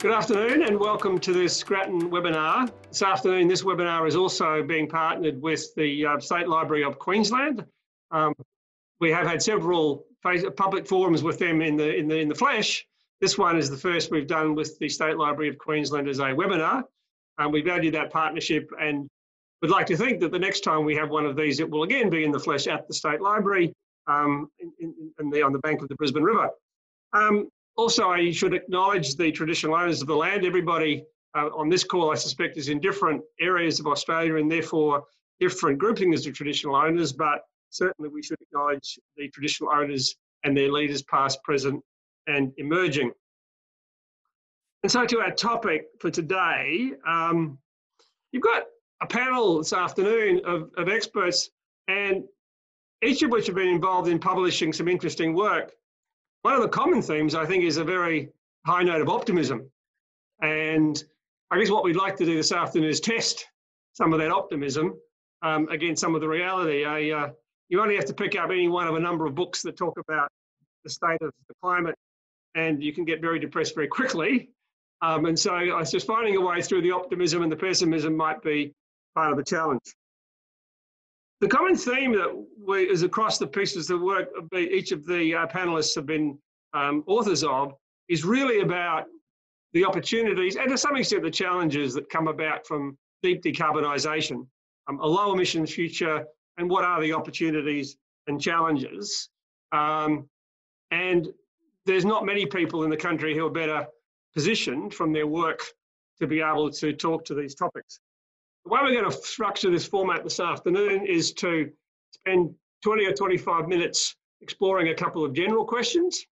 Good afternoon and welcome to this Grattan webinar. This afternoon, this webinar is also being partnered with the uh, State Library of Queensland. Um, we have had several public forums with them in the, in, the, in the flesh. This one is the first we've done with the State Library of Queensland as a webinar. Um, we value that partnership and would like to think that the next time we have one of these, it will again be in the flesh at the State Library um, in, in, in the, on the bank of the Brisbane River. Um, also, I should acknowledge the traditional owners of the land. Everybody uh, on this call, I suspect, is in different areas of Australia and therefore different groupings of traditional owners, but certainly we should acknowledge the traditional owners and their leaders, past, present, and emerging. And so, to our topic for today, um, you've got a panel this afternoon of, of experts, and each of which have been involved in publishing some interesting work one of the common themes, I think, is a very high note of optimism. And I guess what we'd like to do this afternoon is test some of that optimism um, against some of the reality. I, uh, you only have to pick up any one of a number of books that talk about the state of the climate, and you can get very depressed very quickly. Um, and so I was just finding a way through the optimism and the pessimism might be part of the challenge. The common theme that we, is across the pieces of work each of the uh, panelists have been um, authors of is really about the opportunities and to some extent the challenges that come about from deep decarbonisation, um, a low emissions future, and what are the opportunities and challenges. Um, and there's not many people in the country who are better positioned from their work to be able to talk to these topics. The way we're going to structure this format this afternoon is to spend 20 or 25 minutes exploring a couple of general questions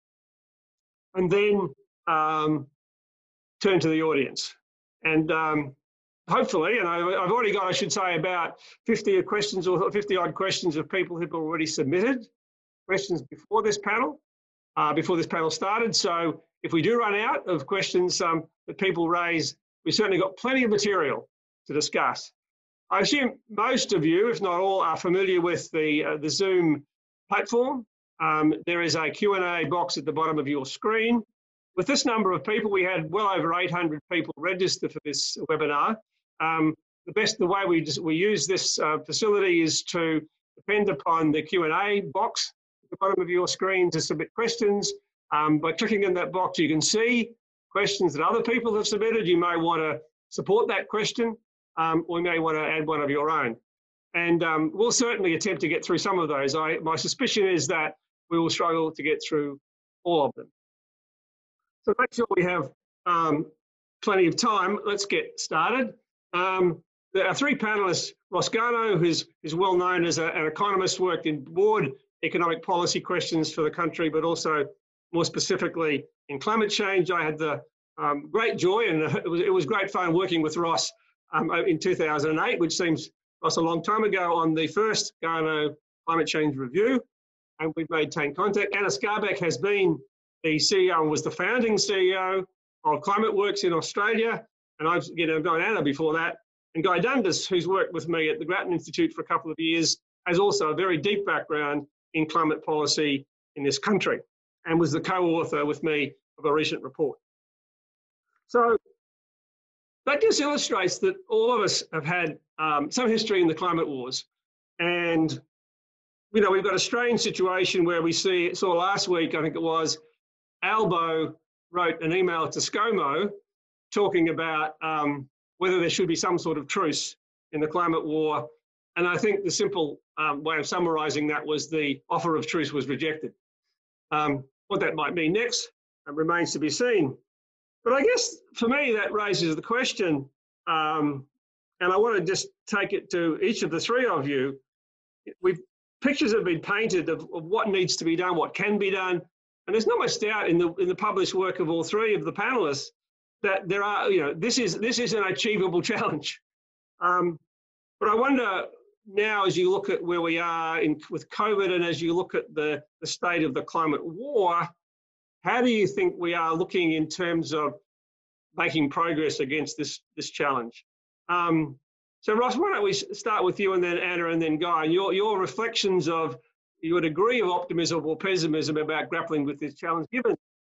and then um, turn to the audience. And um, hopefully, and I, have already got, I should say, about 50 questions or 50 odd questions of people who've already submitted questions before this panel, uh, before this panel started. So if we do run out of questions um, that people raise, we've certainly got plenty of material to discuss. I assume most of you, if not all, are familiar with the, uh, the Zoom platform. Um, there is a Q&A box at the bottom of your screen. With this number of people, we had well over 800 people register for this webinar. Um, the best, the way we, just, we use this uh, facility is to depend upon the Q&A box at the bottom of your screen to submit questions. Um, by clicking in that box, you can see questions that other people have submitted. You may want to support that question um, or you may want to add one of your own. And um, we'll certainly attempt to get through some of those. I, my suspicion is that we will struggle to get through all of them. So make sure we have um, plenty of time. Let's get started. Um, our three panelists, Garnaut, who's, who's well known as a, an economist, worked in broad economic policy questions for the country, but also more specifically in climate change. I had the um, great joy and it was, it was great fun working with Ross um, in 2008, which seems was a long time ago, on the first Garnaut climate change review, and we've maintained contact. Anna Skarbek has been the CEO and was the founding CEO of ClimateWorks in Australia, and I've you know known Anna before that. And Guy Dundas, who's worked with me at the Grattan Institute for a couple of years, has also a very deep background in climate policy in this country, and was the co-author with me of a recent report. So that just illustrates that all of us have had um, some history in the climate wars. And, you know, we've got a strange situation where we see, saw last week, I think it was, Albo wrote an email to ScoMo talking about um, whether there should be some sort of truce in the climate war. And I think the simple um, way of summarizing that was the offer of truce was rejected. Um, what that might mean next remains to be seen. But I guess for me, that raises the question, um, and I want to just take it to each of the three of you. We've pictures have been painted of, of what needs to be done, what can be done, and there's not much doubt in the in the published work of all three of the panelists that there are, you know, this is this is an achievable challenge. Um, but I wonder now, as you look at where we are in, with COVID, and as you look at the the state of the climate war, how do you think we are looking in terms of making progress against this, this challenge? Um, so Ross, why don't we start with you and then Anna and then Guy, your, your reflections of your degree of optimism or pessimism about grappling with this challenge, given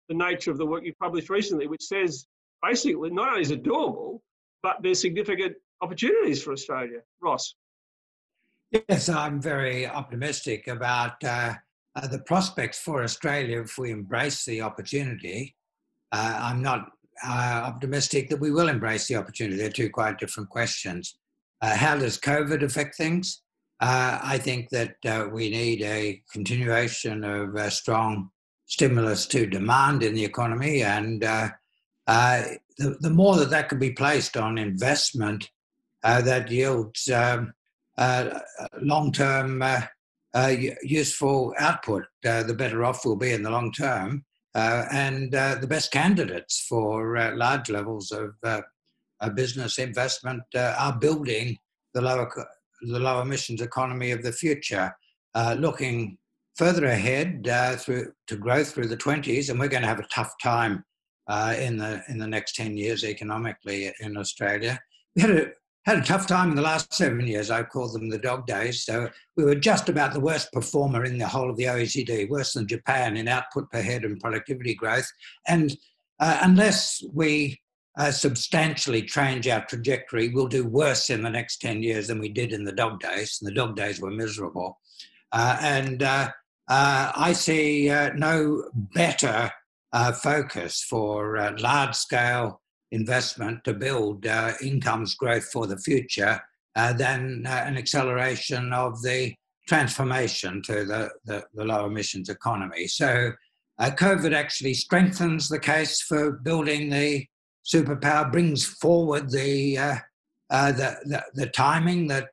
the nature of the work you published recently, which says basically not only is it doable, but there's significant opportunities for Australia. Ross. Yes, I'm very optimistic about uh, uh, the prospects for Australia if we embrace the opportunity. Uh, I'm not uh, optimistic that we will embrace the opportunity. They're two quite different questions. Uh, how does COVID affect things? Uh, I think that we need a continuation of a strong stimulus to demand in the economy, and the, the more that that can be placed on investment, that yields um, long-term uh, useful output, uh, the better off we'll be in the long term, uh, and uh, the best candidates for uh, large levels of uh, business investment are building the lower the low emissions economy of the future. looking further ahead through to growth through the 20s, and we're going to have a tough time in the in the next 10 years economically in Australia. We had a had a tough time in the last seven years. I called them the dog days. So we were just about the worst performer in the whole of the OECD, worse than Japan in output per head and productivity growth. And uh, unless we uh, substantially change our trajectory, we'll do worse in the next 10 years than we did in the dog days. And the dog days were miserable. Uh, and uh, uh, I see uh, no better focus for large scale investment to build uh, incomes growth for the future uh, than uh, an acceleration of the transformation to the, the, the low emissions economy. So uh, COVID actually strengthens the case for building the superpower, brings forward the, uh, uh, the, the, the, timing that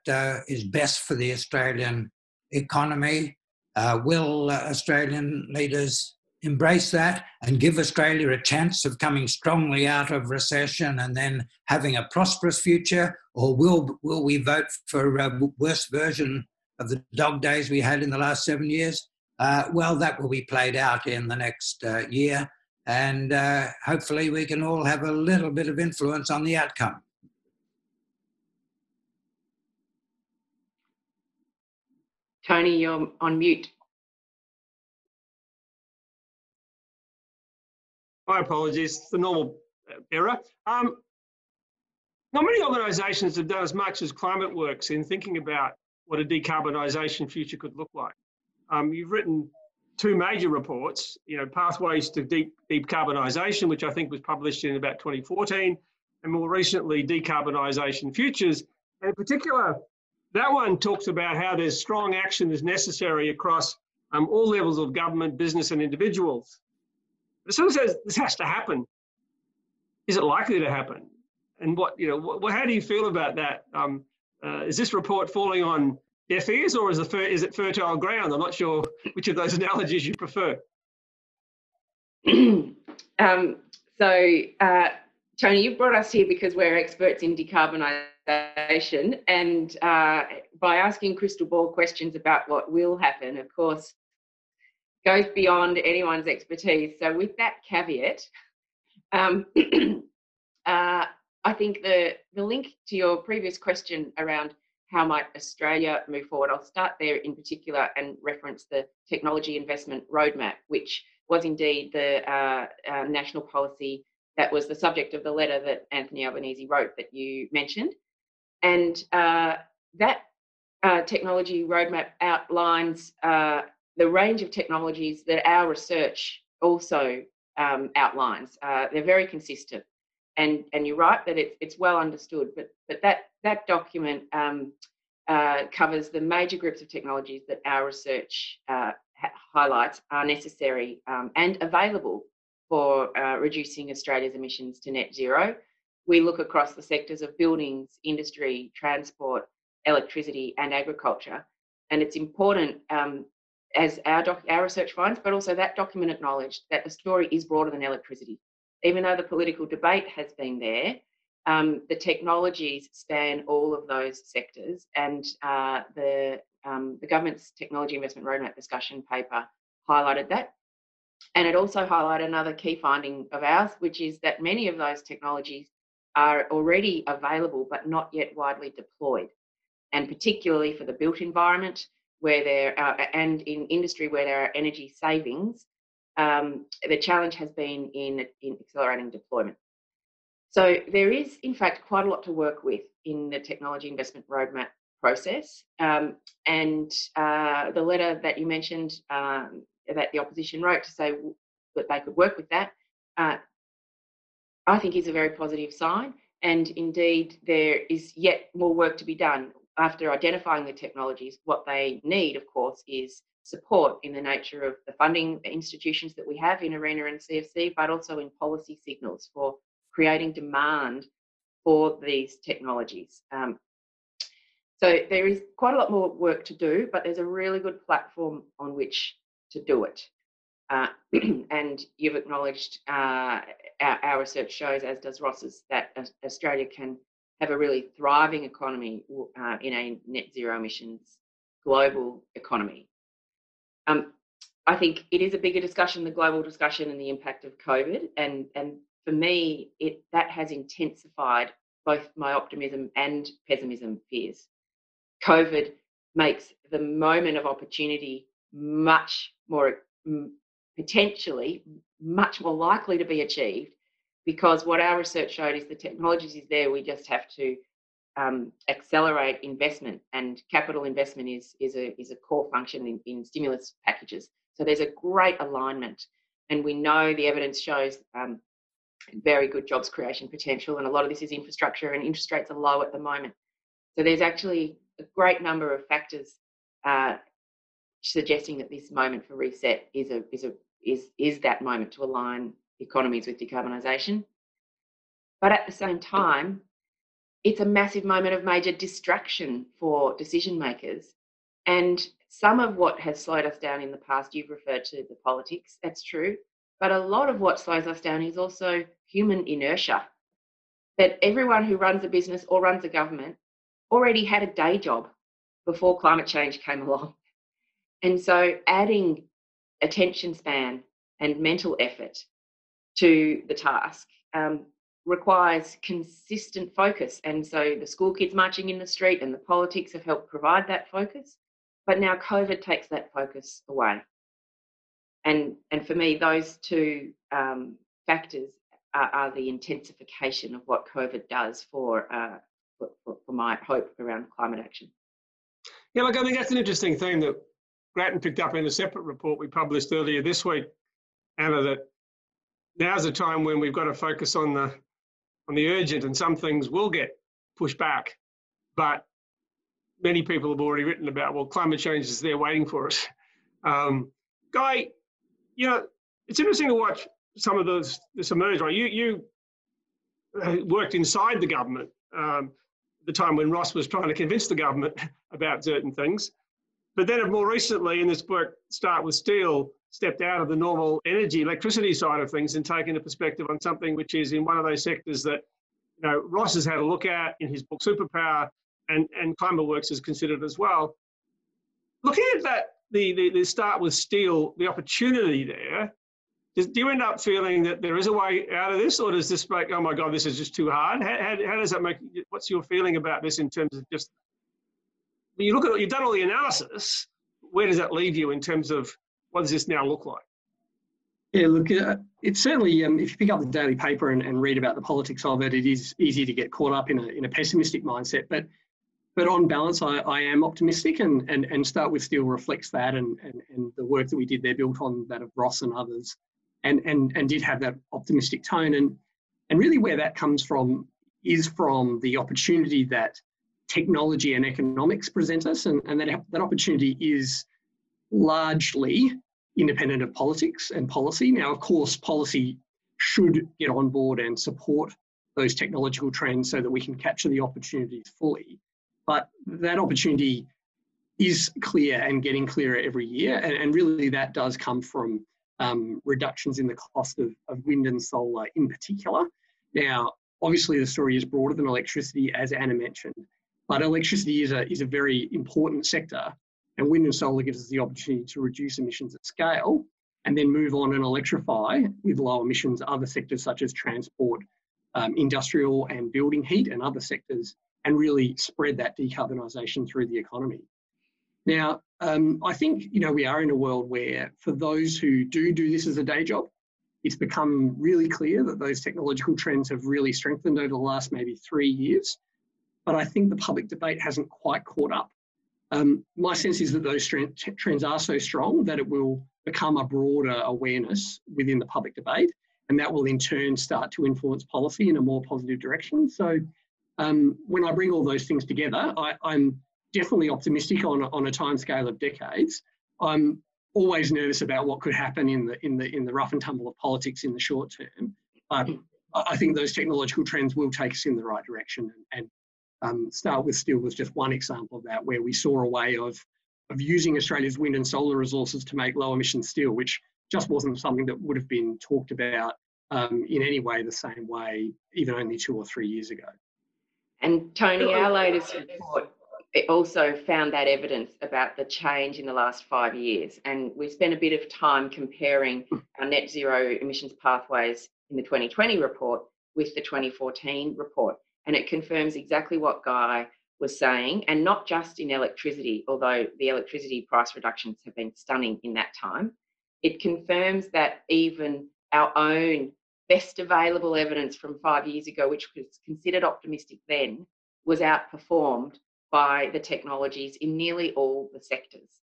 is best for the Australian economy. will Australian leaders embrace that and give Australia a chance of coming strongly out of recession and then having a prosperous future? Or will, will we vote for a worse version of the dog days we had in the last seven years? Uh, well, that will be played out in the next uh, year. And uh, hopefully, we can all have a little bit of influence on the outcome. Tony, you're on mute. My apologies, the normal uh, error. Um, not many organisations have done as much as ClimateWorks in thinking about what a decarbonisation future could look like. Um, you've written two major reports, you know, Pathways to Deep Decarbonisation, which I think was published in about 2014, and more recently, Decarbonisation Futures. And in particular, that one talks about how there's strong action is necessary across um, all levels of government, business, and individuals soon as this has to happen, is it likely to happen? And what you know, what, how do you feel about that? Um, uh, is this report falling on deaf ears, or is, the, is it fertile ground? I'm not sure which of those analogies you prefer. um, so, uh, Tony, you brought us here because we're experts in decarbonisation, and uh, by asking crystal ball questions about what will happen, of course, goes beyond anyone's expertise. So, with that caveat, um, uh, I think the the link to your previous question around how might Australia move forward, I'll start there in particular and reference the technology investment roadmap, which was indeed the uh, uh, national policy that was the subject of the letter that Anthony Albanese wrote that you mentioned, and uh, that uh, technology roadmap outlines uh, the range of technologies that our research also um, outlines. Uh, they're very consistent, and and you're right that it's it's well understood. But but that that document um, uh, covers the major groups of technologies that our research uh, ha- highlights are necessary um, and available for uh, reducing Australia's emissions to net zero. We look across the sectors of buildings, industry, transport, electricity, and agriculture. And it's important um, as our, doc, our research finds, but also that document acknowledged that the story is broader than electricity. Even though the political debate has been there, um, the technologies span all of those sectors, and uh, the, um, the government's technology investment roadmap discussion paper highlighted that. And it also highlighted another key finding of ours, which is that many of those technologies are already available but not yet widely deployed. And particularly for the built environment, where there are, and in industry where there are energy savings, um, the challenge has been in, in accelerating deployment. So there is, in fact, quite a lot to work with in the technology investment roadmap process. Um, and uh, the letter that you mentioned um, that the opposition wrote to say that they could work with that, uh, I think is a very positive sign. And indeed, there is yet more work to be done. After identifying the technologies, what they need, of course, is support in the nature of the funding institutions that we have in ARENA and CEFC, but also in policy signals for creating demand for these technologies. Um, so there is quite a lot more work to do, but there's a really good platform on which to do it. Uh, and you've acknowledged uh, our, our, research shows, as does Ross's, that Australia can have a really thriving economy uh, in a net zero emissions global economy. Um, I think it is a bigger discussion, the global discussion and the impact of COVID. And, and for me, it that has intensified both my optimism and pessimism fears. COVID makes the moment of opportunity much more potentially much more likely to be achieved because what our research showed is the technologies is there we just have to um, accelerate investment and capital investment is is a is a core function in, in stimulus packages. So there's a great alignment and we know the evidence shows um, very good jobs creation potential and a lot of this is infrastructure and interest rates are low at the moment. So there's actually a great number of factors uh, suggesting that this moment for reset is a is a is is that moment to align economies with decarbonisation. But at the same time, it's a massive moment of major distraction for decision makers. And some of what has slowed us down in the past, you've referred to the politics, that's true. But a lot of what slows us down is also human inertia. That everyone who runs a business or runs a government already had a day job before climate change came along. And so adding attention span and mental effort to the task um, requires consistent focus. And so the school kids marching in the street and the politics have helped provide that focus. But now COVID takes that focus away. And, and for me, those two um, factors are, are, the intensification of what COVID does for, uh, for, for my hope around climate action. Yeah, look, I think that's an interesting thing that Grattan picked up in a separate report we published earlier this week, Anna, that now's the time when we've got to focus on the on the urgent and some things will get pushed back. But many people have already written about, well, climate change is there waiting for us. Um, Guy, you know, it's interesting to watch some of those this emerge. Right, you you uh, worked inside the government um, the time when Ross was trying to convince the government about certain things. But then more recently in this book, Start with Steel, stepped out of the normal energy, electricity side of things and taken a perspective on something which is in one of those sectors that you know, Ross has had a look at in his book Superpower and, and ClimateWorks is considered as well. Looking at that, the, the, the start with steel, the opportunity there, does, do you end up feeling that there is a way out of this or does this make, oh my God, this is just too hard? How, how, how does that make, what's your feeling about this in terms of just you look at you've done all the analysis. Where does that leave you in terms of what does this now look like? Yeah, look, uh, it's certainly um, if you pick up the daily paper and, and, read about the politics of it, it is easy to get caught up in a in a pessimistic mindset. But but on balance, I, I am optimistic, and, and and start with steel reflects that, and, and and the work that we did there built on that of Ross and others, and and and did have that optimistic tone, and and really where that comes from is from the opportunity that technology and economics present us, and, and that, that opportunity is largely independent of politics and policy. Now, of course, policy should get on board and support those technological trends so that we can capture the opportunities fully. But that opportunity is clear and getting clearer every year, and, and really that does come from um, reductions in the cost of, of wind and solar in particular. Now, obviously, the story is broader than electricity, as Anna mentioned, but electricity is a, is a very important sector, and wind and solar gives us the opportunity to reduce emissions at scale and then move on and electrify with low emissions other sectors such as transport, um, industrial and building heat and other sectors, and really spread that decarbonisation through the economy. Now, um, I think you know we are in a world where for those who do do this as a day job, it's become really clear that those technological trends have really strengthened over the last maybe three years. But I think the public debate hasn't quite caught up. Um, my sense is that those trends are so strong that it will become a broader awareness within the public debate, and that will in turn start to influence policy in a more positive direction. So, um, when I bring all those things together, I, I'm definitely optimistic on, on a timescale of decades. I'm always nervous about what could happen in the in the in the rough and tumble of politics in the short term. But I think those technological trends will take us in the right direction. And, and um, Start with Steel was just one example of that, where we saw a way of of using Australia's wind and solar resources to make low emission steel, which just wasn't something that would have been talked about um, in any way the same way even only two or three years ago. And Tony, our latest report also found that evidence about the change in the last five years. And we spent a bit of time comparing our net zero emissions pathways in the 2020 report with the 2014 report. And it confirms exactly what Guy was saying, and not just in electricity, although the electricity price reductions have been stunning in that time. It confirms that even our own best available evidence from five years ago, which was considered optimistic then, was outperformed by the technologies in nearly all the sectors.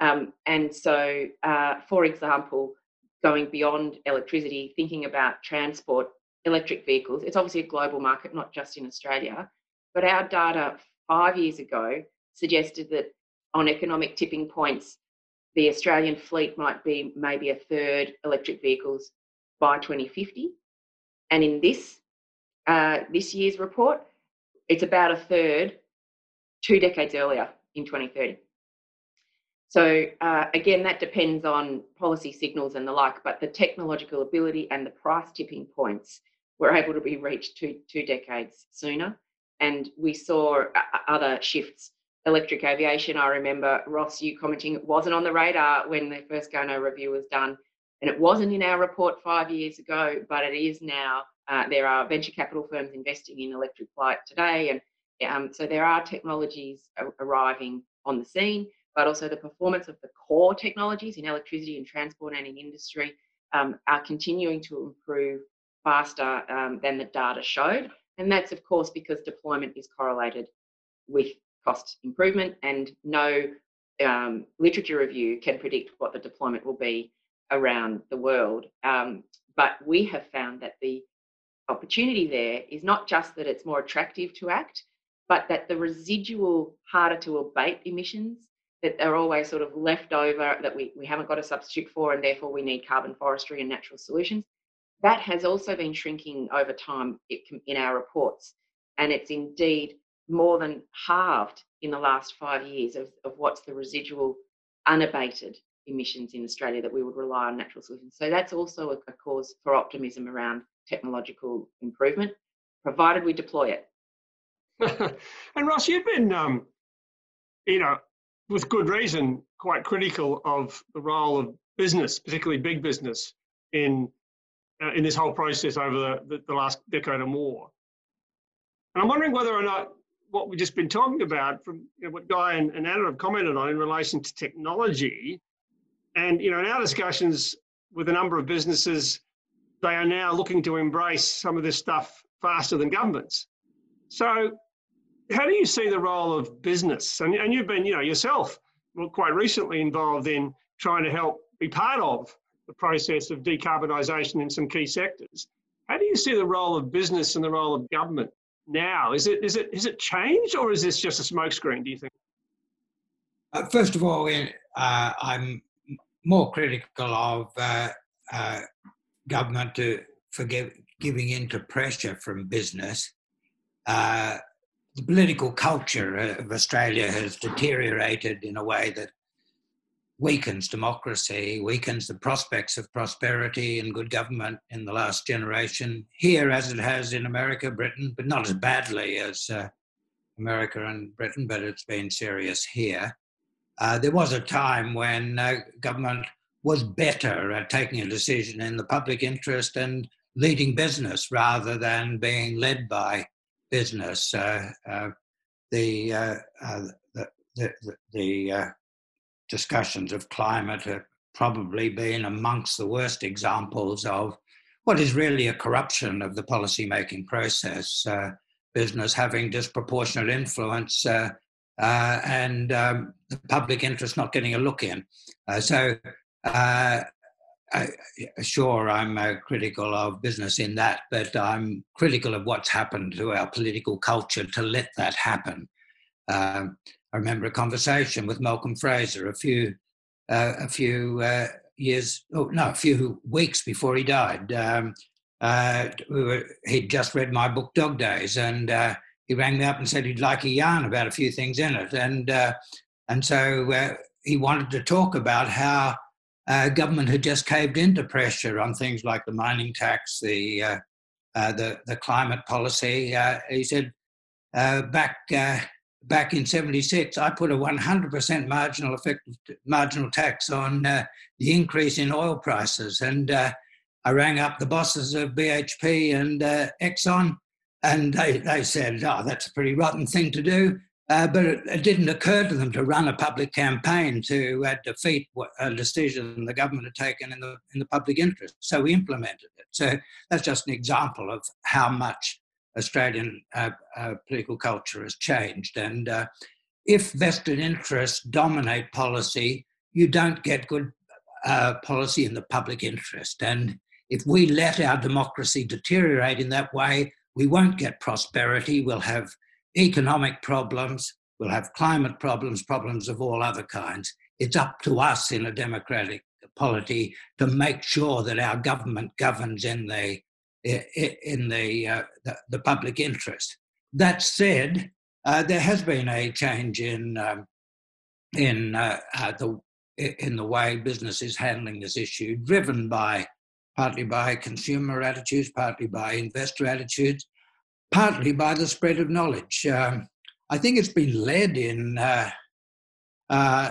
Um, and so, uh, for example, going beyond electricity, thinking about transport, electric vehicles, it's obviously a global market, not just in Australia. But our data five years ago suggested that on economic tipping points, the Australian fleet might be maybe a third electric vehicles by 2050. And in this uh, this year's report, it's about a third two decades earlier in 2030. So uh, again, that depends on policy signals and the like, but the technological ability and the price tipping points were able to be reached two, two decades sooner. And we saw uh, other shifts. Electric aviation, I remember Ross, you commenting it wasn't on the radar when the first Garnaut review was done. And it wasn't in our report five years ago, but it is now. Uh, there are venture capital firms investing in electric flight today, and um, so there are technologies arriving on the scene, but also the performance of the core technologies in electricity and transport and in industry um, are continuing to improve faster um, than the data showed. And that's, of course, because deployment is correlated with cost improvement, and no um, literature review can predict what the deployment will be around the world. Um, but we have found that the opportunity there is not just that it's more attractive to act, but that the residual harder to abate emissions that are always sort of left over that we, we haven't got a substitute for and therefore we need carbon forestry and natural solutions that has also been shrinking over time in our reports and it's indeed more than halved in the last five years of, of what's the residual unabated emissions in Australia that we would rely on natural solutions. So that's also a, a cause for optimism around technological improvement, provided we deploy it. and Ross, you've been, um, you know, with good reason, quite critical of the role of business, particularly big business, in uh, in this whole process over the, the, the, last decade or more. And I'm wondering whether or not what we've just been talking about, from you know, what Guy and, and Anna have commented on in relation to technology, and you know, in our discussions with a number of businesses, they are now looking to embrace some of this stuff faster than governments. So how do you see the role of business? And, and you've been, you know, yourself, well, quite recently involved in trying to help be part of the process of decarbonisation in some key sectors. How do you see the role of business and the role of government now? Is it is it is it changed or is this just a smokescreen? Do you think? Uh, first of all, uh, I'm more critical of uh, uh government to forgive, giving into pressure from business. Uh, the political culture of Australia has deteriorated in a way that weakens democracy, weakens the prospects of prosperity and good government in the last generation, here as it has in America, Britain, but not as badly as uh, America and Britain, but it's been serious here. Uh, there was a time when uh, government was better at taking a decision in the public interest and leading business rather than being led by business. Uh, uh, the, uh, the, the, the, the discussions of climate have probably been amongst the worst examples of what is really a corruption of the policy making process. Uh, business having disproportionate influence uh, uh, and um, the public interest not getting a look in. Uh, so, uh, I, sure, I'm uh, critical of business in that, but I'm critical of what's happened to our political culture to let that happen. Um, I remember a conversation with Malcolm Fraser a few uh, a few uh, years, oh no, a few weeks before he died. Um, uh, we were, he'd just read my book Dog Days, and uh, he rang me up and said he'd like a yarn about a few things in it, and uh, and so uh, he wanted to talk about how government had just caved into pressure on things like the mining tax, the the the climate policy. he said back back in 76, I put a 100% marginal effective marginal tax on uh, the increase in oil prices. And uh, I rang up the bosses of BHP and uh, Exxon, and they, they said, oh, that's a pretty rotten thing to do. Uh, but it, it, didn't occur to them to run a public campaign to uh, defeat a decision the government had taken in the, in the public interest. So we implemented it. So that's just an example of how much Australian uh, uh, political culture has changed. And uh, if vested interests dominate policy, you don't get good uh, policy in the public interest. And if we let our democracy deteriorate in that way, we won't get prosperity. We'll have economic problems, we'll have climate problems, problems of all other kinds. It's up to us in a democratic polity to make sure that our government governs in the in the, uh, the, the, public interest. That said, uh, there has been a change in um, in uh, uh the in the way business is handling this issue, driven by partly by consumer attitudes, partly by investor attitudes, partly by the spread of knowledge. Um, I think it's been led in uh, uh,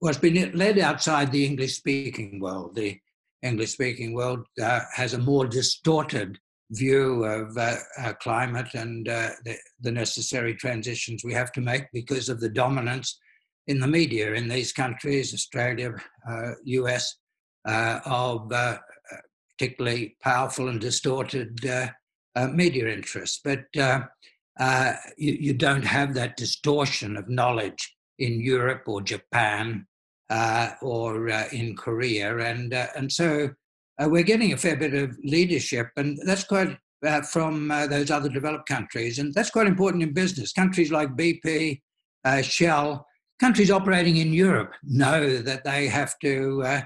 well, been led outside the English speaking world. The English speaking world uh, has a more distorted view of uh, uh, climate and uh, the, the, necessary transitions we have to make because of the dominance in the media in these countries, Australia, US, uh, uh, of particularly powerful and distorted media interests. But you, you don't have that distortion of knowledge in Europe or Japan uh, or uh, in Korea, and uh, and so uh, we're getting a fair bit of leadership, and that's quite uh, from uh, those other developed countries, and that's quite important in business. Countries like BP, Shell, countries operating in Europe know that they have to.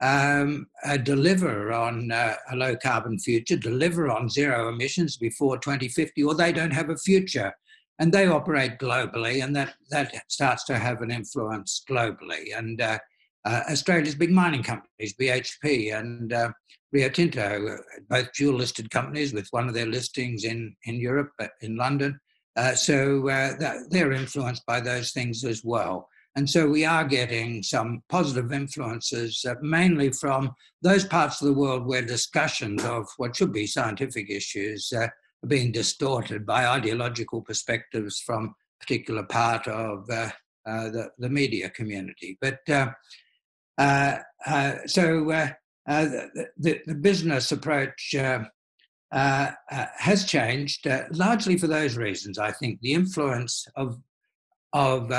Um, deliver on a low carbon future, deliver on zero emissions before 2050, or they don't have a future and they operate globally, and that that starts to have an influence globally. And uh, uh, Australia's big mining companies, BHP and uh, Rio Tinto, both dual listed companies with one of their listings in in Europe, uh, in London. Uh, so uh, they're influenced by those things as well. And so we are getting some positive influences, mainly from those parts of the world where discussions of what should be scientific issues being distorted by ideological perspectives from particular part of uh, uh, the, the media community. But uh, uh, uh so uh, the, the, the, business approach has changed largely for those reasons. I think the influence of of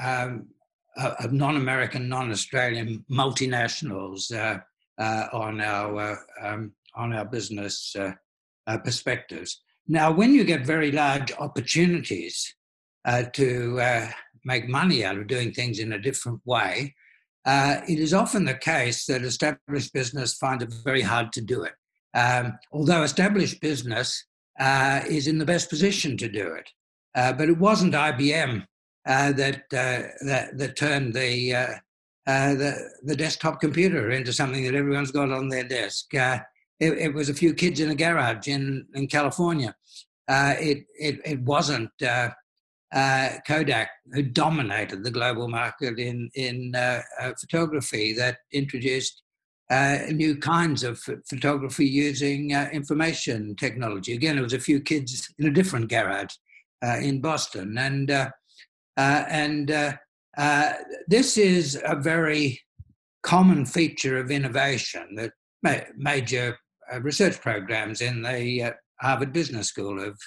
um, of non-American, non-Australian multinationals on our um, on our business perspectives now, when you get very large opportunities uh, to uh, make money out of doing things in a different way, uh, it is often the case that established business finds it very hard to do it. Um, although established business uh, is in the best position to do it. Uh, but it wasn't IBM uh, that, that, that turned the, the, the desktop computer into something that everyone's got on their desk it, it, was a few kids in a garage in, in California. Uh, it, it, it wasn't uh, uh, Kodak who dominated the global market in, in uh, uh, photography that introduced uh, new kinds of photography using information technology. Again, it was a few kids in a different garage in Boston. And, and this is a very common feature of innovation that ma- major research programs in the uh, Harvard Business School have,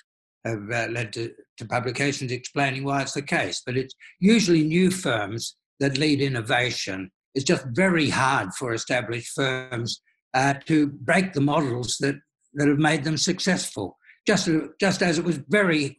have uh, led to, to publications explaining why it's the case. But it's usually new firms that lead innovation. It's just very hard for established firms uh, to break the models that, that have made them successful. Just, just as it was very,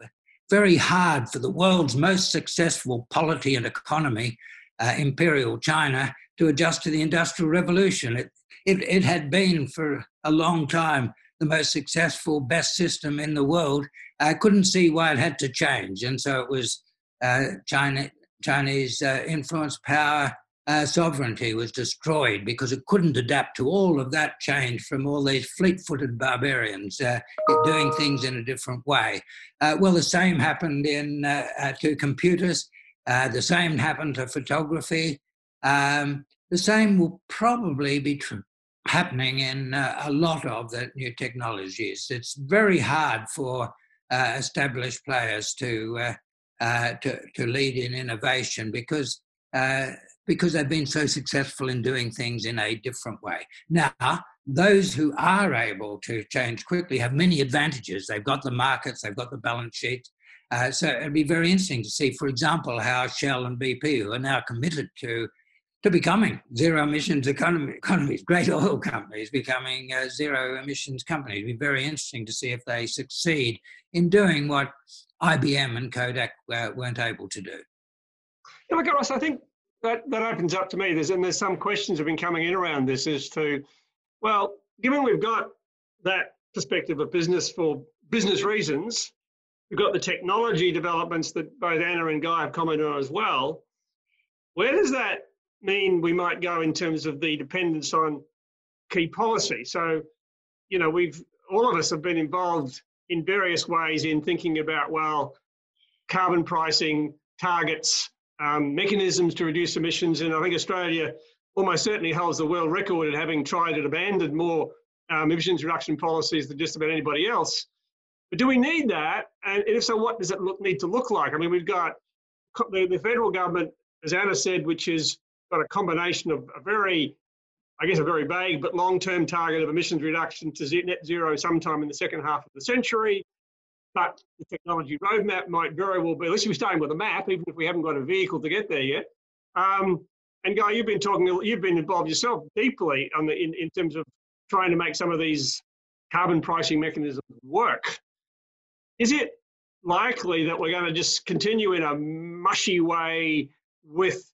very hard for the world's most successful polity and economy, uh, Imperial China, to adjust to the Industrial Revolution. It, it, it had been for a long time the most successful, best system in the world. I couldn't see why it had to change. And so it was uh, China, Chinese uh, influence, power, uh, sovereignty was destroyed because it couldn't adapt to all of that change from all these fleet footed barbarians uh, doing things in a different way. Uh, well, the same happened in, uh, to computers, uh, the same happened to photography. Um, the same will probably be true happening in uh, a lot of the new technologies. It's very hard for uh, established players to, uh, uh to, to lead in innovation because uh, because they've been so successful in doing things in a different way. Now, those who are able to change quickly have many advantages. They've got the markets, they've got the balance sheet. Uh, so it'd be very interesting to see, for example, how Shell and BP, who are now committed to to becoming zero emissions economy, economies, great oil companies becoming uh, zero emissions companies. It'd be very interesting to see if they succeed in doing what IBM and Kodak uh, weren't able to do. Yeah, look, Ross, I think that, that opens up to me. There's and there's some questions have been coming in around this as to, well, given we've got that perspective of business for business reasons, we've got the technology developments that both Anna and Guy have commented on as well. Where does that mean we might go in terms of the dependence on key policy. So, you know, we've all of us have been involved in various ways in thinking about well, carbon pricing targets, um, mechanisms to reduce emissions, and I think Australia almost certainly holds the world record in having tried and abandoned more um, emissions reduction policies than just about anybody else. But do we need that? And if so, what does it look, need to look like? I mean, we've got the, the federal government, as Anna said, which is got a combination of a very, I guess, a very vague but long-term target of emissions reduction to net zero sometime in the second half of the century. But the technology roadmap might very well be, at least we're starting with a map, even if we haven't got a vehicle to get there yet. Um, and Guy, you've been talking, you've been involved yourself deeply the, in, in terms of trying to make some of these carbon pricing mechanisms work. Is it likely that we're going to just continue in a mushy way with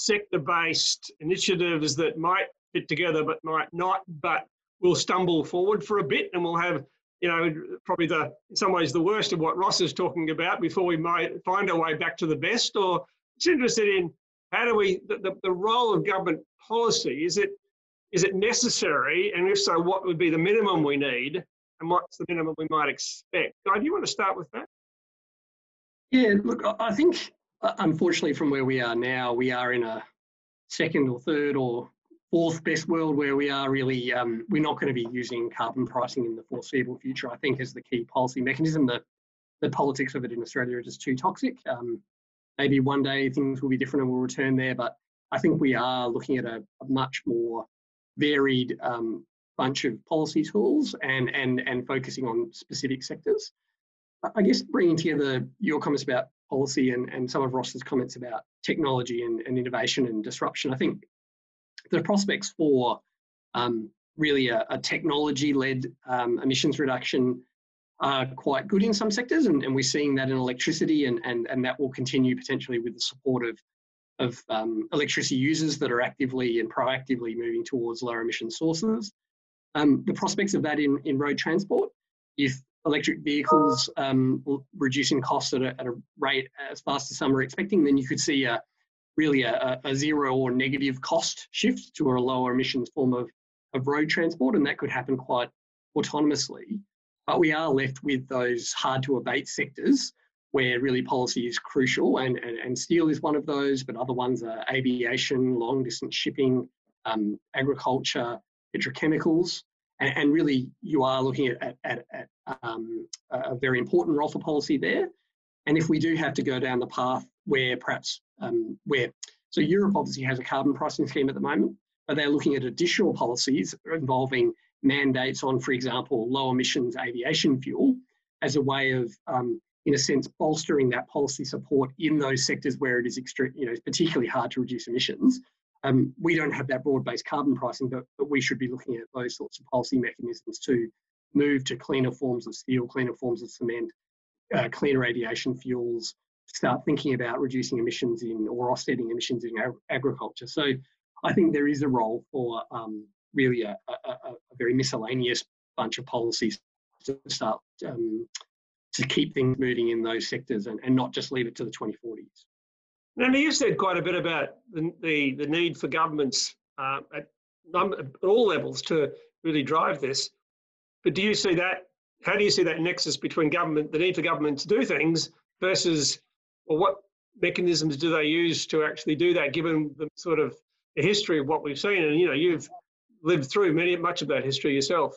sector-based initiatives that might fit together but might not, but we'll stumble forward for a bit and we'll have, you know, probably the, in some ways the worst of what Ross is talking about before we might find our way back to the best or it's interested in how do we, the, the, the role of government policy, is it, is it necessary? And if so, what would be the minimum we need and what's the minimum we might expect? Guy, do you want to start with that? Yeah, look, I think unfortunately, from where we are now, we are in a second or third or fourth best world where we are really um, we're not going to be using carbon pricing in the foreseeable future. I think as the key policy mechanism. The the politics of it in Australia are just too toxic. Um, maybe one day things will be different and we'll return there, but I think we are looking at a, a much more varied um, bunch of policy tools and and and focusing on specific sectors. I guess bringing together your comments about policy and, and some of Ross's comments about technology and, and innovation and disruption, I think the prospects for um, really a, a technology-led um, emissions reduction are quite good in some sectors, and, and, we're seeing that in electricity, and, and, and that will continue potentially with the support of, of um, electricity users that are actively and proactively moving towards lower emission sources. Um, the prospects of that in, in road transport, if electric vehicles um, reducing costs at a, at a, rate as fast as some are expecting, then you could see a really a, a, zero or negative cost shift to a lower emissions form of, of road transport, and that could happen quite autonomously. But we are left with those hard to abate sectors where really policy is crucial, and, and, and steel is one of those, but other ones are aviation, long distance shipping, um, agriculture, petrochemicals and, and really you are looking at, at, at um, a very important role for policy there. And if we do have to go down the path where perhaps um, where so Europe obviously has a carbon pricing scheme at the moment, but they're looking at additional policies involving mandates on, for example, low emissions aviation fuel as a way of, um, in a sense, bolstering that policy support in those sectors where it is extre- you know, particularly hard to reduce emissions? Um, we don't have that broad-based carbon pricing, but, but we should be looking at those sorts of policy mechanisms to move to cleaner forms of steel, cleaner forms of cement, uh, cleaner aviation fuels, start thinking about reducing emissions in or offsetting emissions in ag- agriculture. So I think there is a role for um, really a, a, a, very miscellaneous bunch of policies to start um, to keep things moving in those sectors and, and not just leave it to the 2040s. And you said quite a bit about the, the, the need for governments uh, at, at all levels to really drive this. But do you see that? How do you see that nexus between government, the need for government to do things, versus well, what mechanisms do they use to actually do that? Given the sort of the history of what we've seen, and you know, you've lived through many much of that history yourself.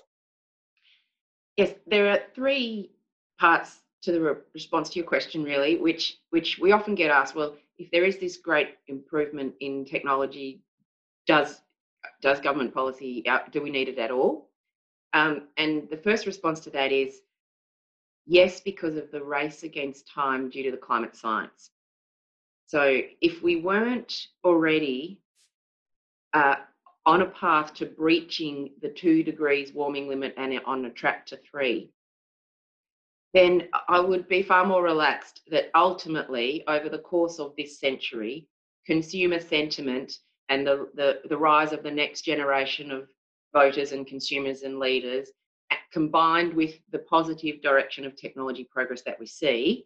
Yes, there are three parts to the re- response to your question, really, which which we often get asked. Well, if there is this great improvement in technology, does does government policy uh, do we need it at all? Um, and the first response to that is yes, because of the race against time due to the climate science. So if we weren't already uh, on a path to breaching the two degrees warming limit and on a track to three, then I would be far more relaxed that ultimately, over the course of this century, consumer sentiment and the, the, the rise of the next generation of voters and consumers and leaders, combined with the positive direction of technology progress that we see,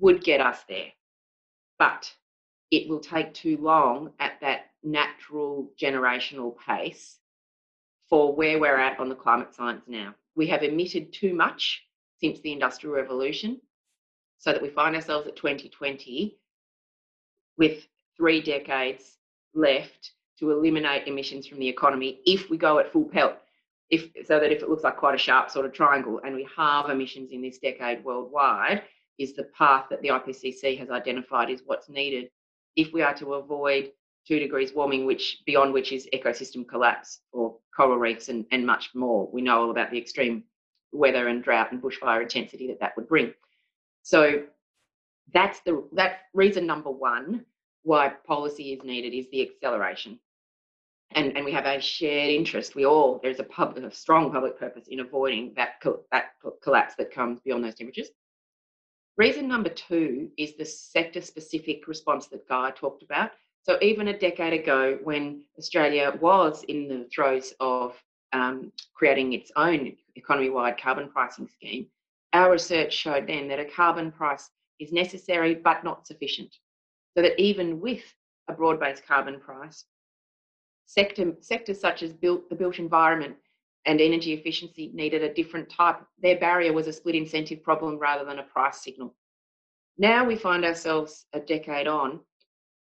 would get us there. But it will take too long at that natural generational pace for where we're at on the climate science now. We have emitted too much since the Industrial Revolution, so that we find ourselves at 2020 with three decades left to eliminate emissions from the economy if we go at full pelt. If, so that if it looks like quite a sharp sort of triangle and we halve emissions in this decade worldwide, is the path that the IPCC has identified is what's needed if we are to avoid two degrees warming, which beyond which is ecosystem collapse or coral reefs and, and much more. We know all about the extreme weather and drought and bushfire intensity that that would bring. So that's the that reason number one why policy is needed is the acceleration. And, and we have a shared interest. We all there's a, pub, a strong public purpose in avoiding that that collapse that comes beyond those temperatures. Reason number two is the sector specific response that Guy talked about. So, even a decade ago, when Australia was in the throes of um, creating its own economy wide carbon pricing scheme, our research showed then that a carbon price is necessary but not sufficient. So, that even with a broad based carbon price, sector, sectors such as built, the built environment and energy efficiency needed a different type. Their barrier was a split incentive problem rather than a price signal. Now we find ourselves a decade on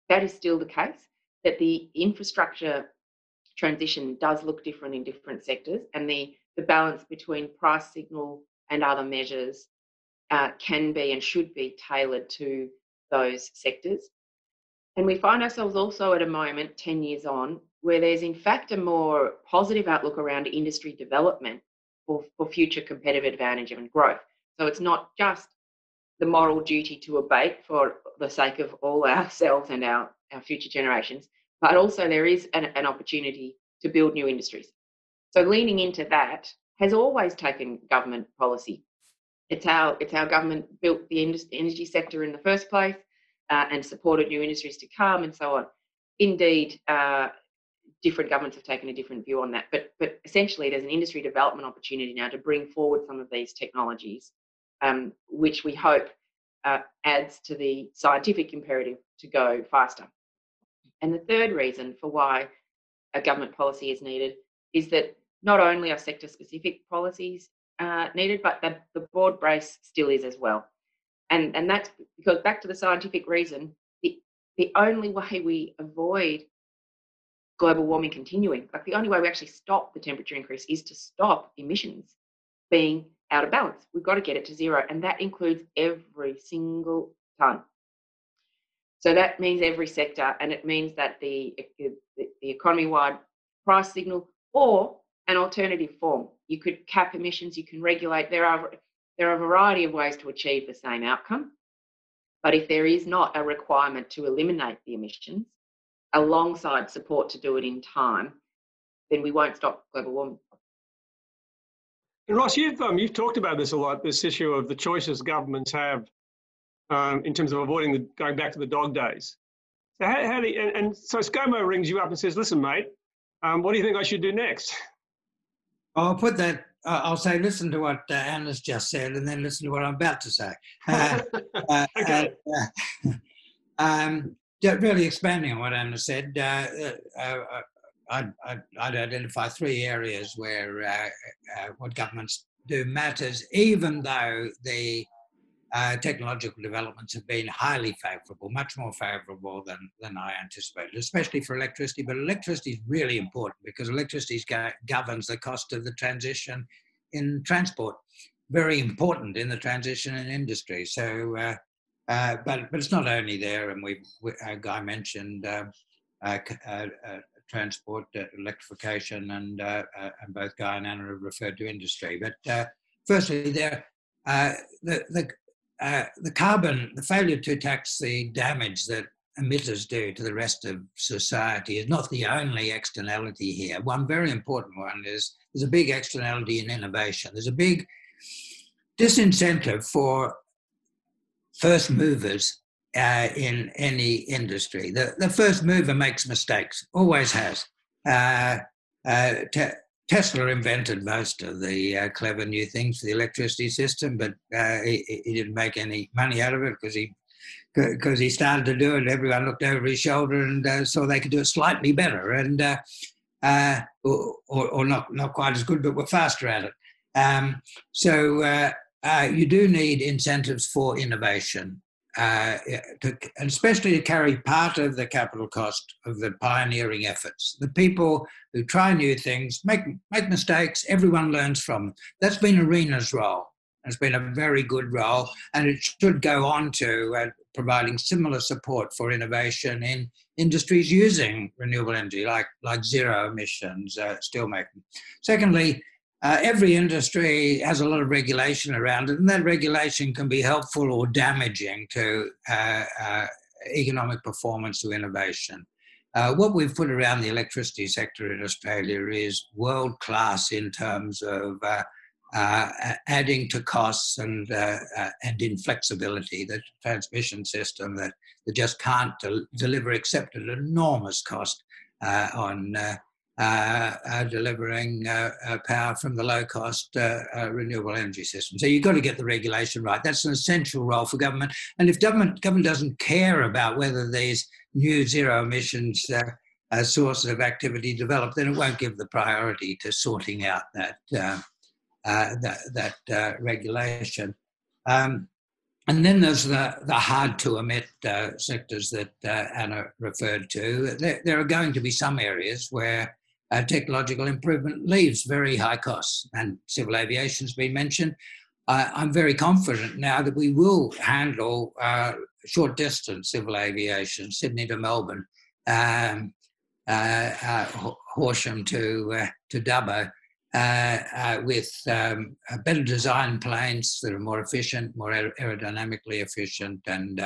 that is still the case, that the infrastructure transition does look different in different sectors, and the, the balance between price signal and other measures uh, can be and should be tailored to those sectors. And we find ourselves also at a moment, 10 years on, where there's in fact a more positive outlook around industry development for, for future competitive advantage and growth. So it's not just the moral duty to abate for the sake of all ourselves and our, our future generations, but also there is an, an opportunity to build new industries. So leaning into that has always taken government policy. It's how it's how government built the energy sector in the first place uh, and supported new industries to come and so on. Indeed, uh, different governments have taken a different view on that. But but essentially, there's an industry development opportunity now to bring forward some of these technologies um, which we hope uh, adds to the scientific imperative to go faster. And the third reason for why a government policy is needed is that not only are sector specific policies uh, needed, but the, the broad brace still is as well. And, and that's because back to the scientific reason, the, the only way we avoid global warming continuing, like the only way we actually stop the temperature increase is to stop emissions being out of balance. We've got to get it to zero, and that includes every single ton. So that means every sector, and it means that the, the, economy wide price signal, or an alternative form. You could cap emissions, you can regulate. There are there are a variety of ways to achieve the same outcome. But if there is not a requirement to eliminate the emissions alongside support to do it in time, then we won't stop global warming. And Ross, you've um, you've talked about this a lot. This issue of the choices governments have um, in terms of avoiding the going back to the dog days. So how, how do you, and, and, so ScoMo rings you up and says, "Listen, mate, um, what do you think I should do next?" I'll put that. Uh, I'll say, listen to what uh, Anna's just said, and then listen to what I'm about to say. Uh, uh okay. Uh, um, really expanding on what Anna said, uh, uh, uh, uh, I'd, I'd, I'd, identify three areas where what governments do matters, even though the uh, technological developments have been highly favourable, much more favourable than, than I anticipated, especially for electricity. But electricity is really important because electricity governs the cost of the transition in transport. Very important in the transition in industry. So, uh, uh, but but it's not only there, and we, we uh, Guy mentioned um, uh, uh, transport electrification, and and both Guy and Anna have referred to industry. But firstly, there uh, the, the, uh, the carbon, the failure to tax the damage that emitters do to the rest of society is not the only externality here. One very important one is there's a big externality in innovation. There's a big disincentive for first movers uh, in any industry. The, the first mover makes mistakes, always has. Uh, uh, Tesla invented most of the uh, clever new things for the electricity system, but uh, he, he, didn't make any money out of it because he because he started to do it. Everyone looked over his shoulder and uh, saw they could do it slightly better, and or, or, not not quite as good, but were faster at it. Um, so uh, you do need incentives for innovation uh, to, especially to carry part of the capital cost of the pioneering efforts. The people who try new things make make mistakes. Everyone learns from. them. That's been ARENA's role. It's been a very good role, and it should go on to uh, providing similar support for innovation in industries using renewable energy, like like zero emissions uh, steelmaking. Secondly, uh, every industry has a lot of regulation around it, and that regulation can be helpful or damaging to uh, uh, economic performance or innovation. Uh, what we've put around the electricity sector in Australia is world class in terms of uh, uh, adding to costs and and inflexibility. The transmission system that, that just can't del- deliver except at enormous cost on uh, uh, delivering uh, uh, power from the low cost uh, uh, renewable energy system. So you've got to get the regulation right. That's an essential role for government. And if government, government doesn't care about whether these new zero emissions sources of activity develop, then it won't give the priority to sorting out that, that, that regulation. Um, and then there's the, the hard to emit uh, sectors that uh, Anna referred to. There, there, are going to be some areas where uh, technological improvement leaves very high costs, and civil aviation's been mentioned. Uh, I'm very confident now that we will handle uh, short distance civil aviation, Sydney to Melbourne, um, uh, uh, Horsham to uh, to Dubbo, with um, better designed planes that are more efficient, more aerodynamically efficient, and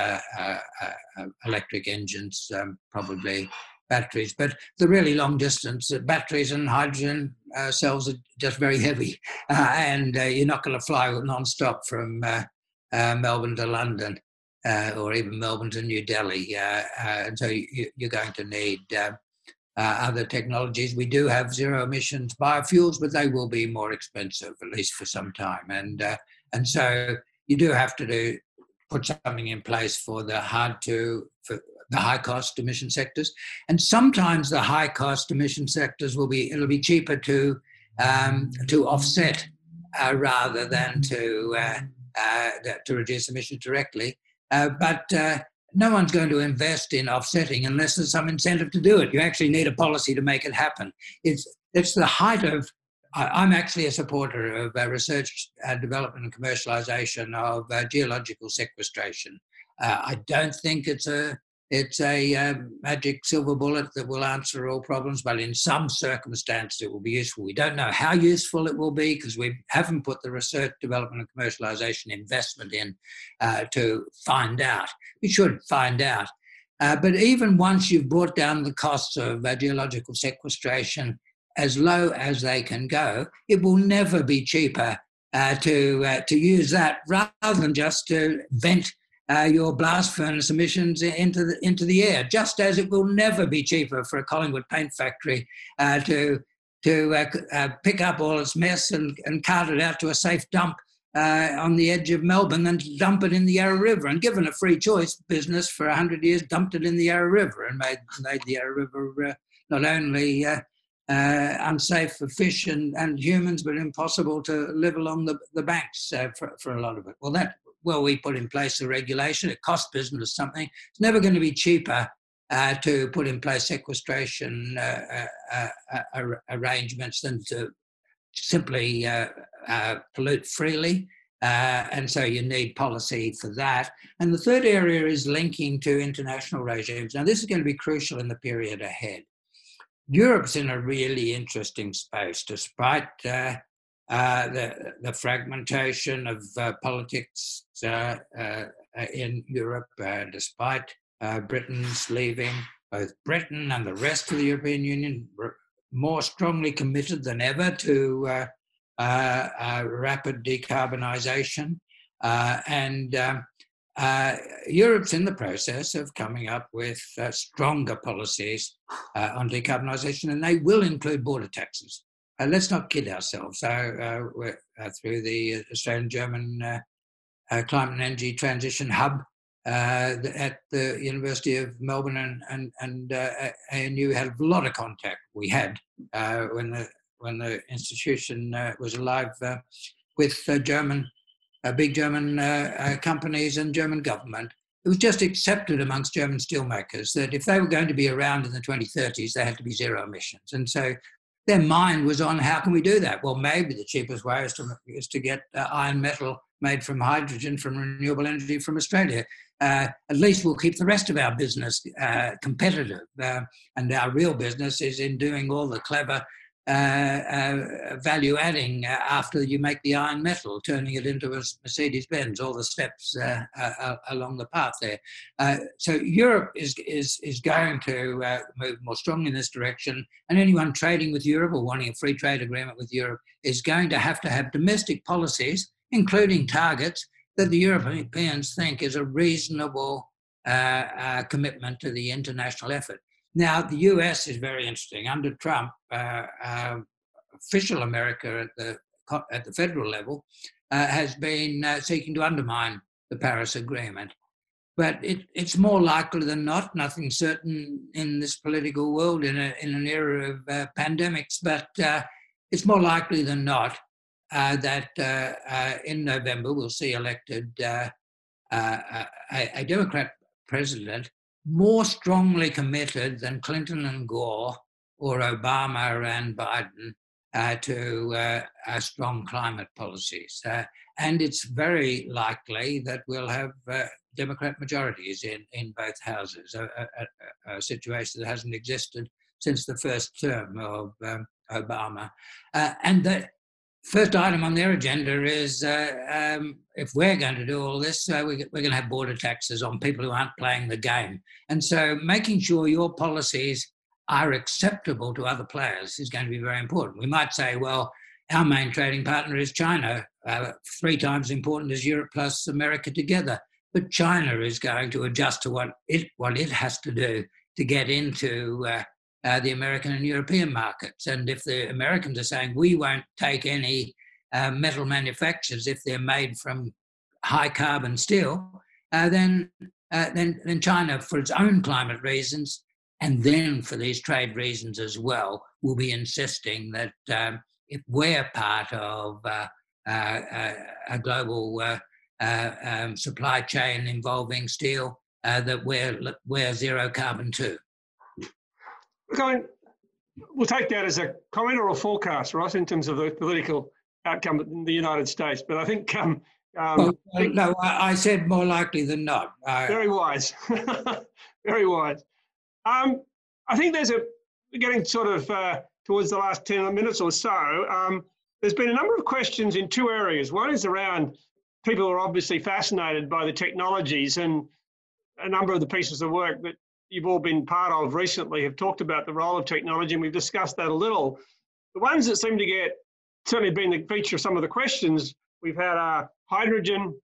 electric engines um, probably batteries. But the really long distance uh, batteries and hydrogen uh, cells are just very heavy, uh, and uh, you're not going to fly non-stop from uh, Melbourne to London or even Melbourne to New Delhi. and so you, are going to need other technologies. We do have zero emissions biofuels, but they will be more expensive, at least for some time. And and so you do have to do put something in place for the hard to the high cost emission sectors. And sometimes the high cost emission sectors will be, it'll be cheaper to, um, to offset uh, rather than to, uh, uh, to reduce emissions directly. Uh, but uh, no one's going to invest in offsetting unless there's some incentive to do it. You actually need a policy to make it happen. It's, it's the height of I'm actually a supporter of uh, research, uh, development, and commercialization of uh, geological sequestration. I don't think it's a it's a uh, magic silver bullet that will answer all problems, but in some circumstances it will be useful. We don't know how useful it will be because we haven't put the research, development, and commercialization investment in uh, to find out. We should find out. Uh, but even once you've brought down the costs of uh, geological sequestration as low as they can go, it will never be cheaper uh, to uh, to use that rather than just to vent uh, your blast furnace emissions into the into the air. Just as it will never be cheaper for a Collingwood paint factory uh, to to uh, uh, pick up all its mess and, and cart it out to a safe dump uh, on the edge of Melbourne than to dump it in the Yarra River. And given a free choice, business for hundred years dumped it in the Yarra River and made made the Yarra River uh, not only unsafe for fish and, and humans, but impossible to live along the, the banks for, for a lot of it. Well, that well, we put in place the regulation, it costs business something. It's never going to be cheaper uh, to put in place sequestration uh, uh, uh arrangements than to simply uh, uh, pollute freely. and so you need policy for that. And the third area is linking to international regimes. Now, this is going to be crucial in the period ahead. Europe's in a really interesting space, despite uh, the, the fragmentation of uh, politics uh, uh in Europe, uh, despite Britain's leaving, both Britain and the rest of the European Union more strongly committed than ever to rapid decarbonisation. and um, uh, Europe's in the process of coming up with uh, stronger policies uh, on decarbonisation, and they will include border taxes. Uh, let's not kid ourselves. Uh, uh, through the Australian German uh, uh, Climate and Energy Transition Hub uh, at the University of Melbourne and, and, and ANU had a lot of contact. We had when, the, when the institution was alive with German, big German companies and German government it was just accepted amongst German steelmakers that if they were going to be around in the 2030s, they had to be zero emissions. And so their mind was on how can we do that? Well, maybe the cheapest way is to, is to get uh, iron metal made from hydrogen from renewable energy from Australia. Uh, at least we'll keep the rest of our business uh, competitive. Uh, and our real business is in doing all the clever Uh, uh, value adding uh, after you make the iron metal, turning it into a Mercedes Benz, all the steps uh, along the path there. so Europe is, is, is going to move more strongly in this direction, and anyone trading with Europe or wanting a free trade agreement with Europe is going to have to have domestic policies, including targets that the Europeans think is a reasonable uh, uh, commitment to the international effort. Now, the US is very interesting. Under Trump, uh, uh, official America at the, at the federal level uh, has been uh, seeking to undermine the Paris Agreement. But it, it's more likely than not, nothing certain in this political world in, a, in an era of uh, pandemics, but uh, it's more likely than not that in November we'll see elected a, a Democrat president more strongly committed than Clinton and Gore or Obama and Biden uh, to uh, strong climate policies. Uh, and it's very likely that we'll have uh, Democrat majorities in, in both houses, a, a, a, situation that hasn't existed since the first term of um, Obama. Uh, and that first item on their agenda is uh, um, if we're going to do all this, uh, we, we're going to have border taxes on people who aren't playing the game. And so making sure your policies are acceptable to other players is going to be very important. We might say, well, our main trading partner is China, uh, three times important as Europe plus America together. But China is going to adjust to what it, what it has to do to get into uh, the American and European markets. And if the Americans are saying we won't take any uh, metal manufacturers if they're made from high carbon steel, uh, then, uh, then, then China, for its own climate reasons, and then for these trade reasons as well, will be insisting that um, if we're part of uh, uh, a global um, supply chain involving steel, that we're, we're zero carbon too. Going, we'll take that as a comment or a forecast, Ross, in terms of the political outcome in the United States. But I think. Um, um, well, no, I said more likely than not. very wise. Very wise. Um, I think there's a, we're getting sort of uh, towards the last 10 minutes or so. Um, there's been a number of questions in two areas. One is around people are obviously fascinated by the technologies and a number of the pieces of work that you've all been part of recently have talked about the role of technology and we've discussed that a little. The ones that seem to get certainly been the feature of some of the questions we've had are hydrogen,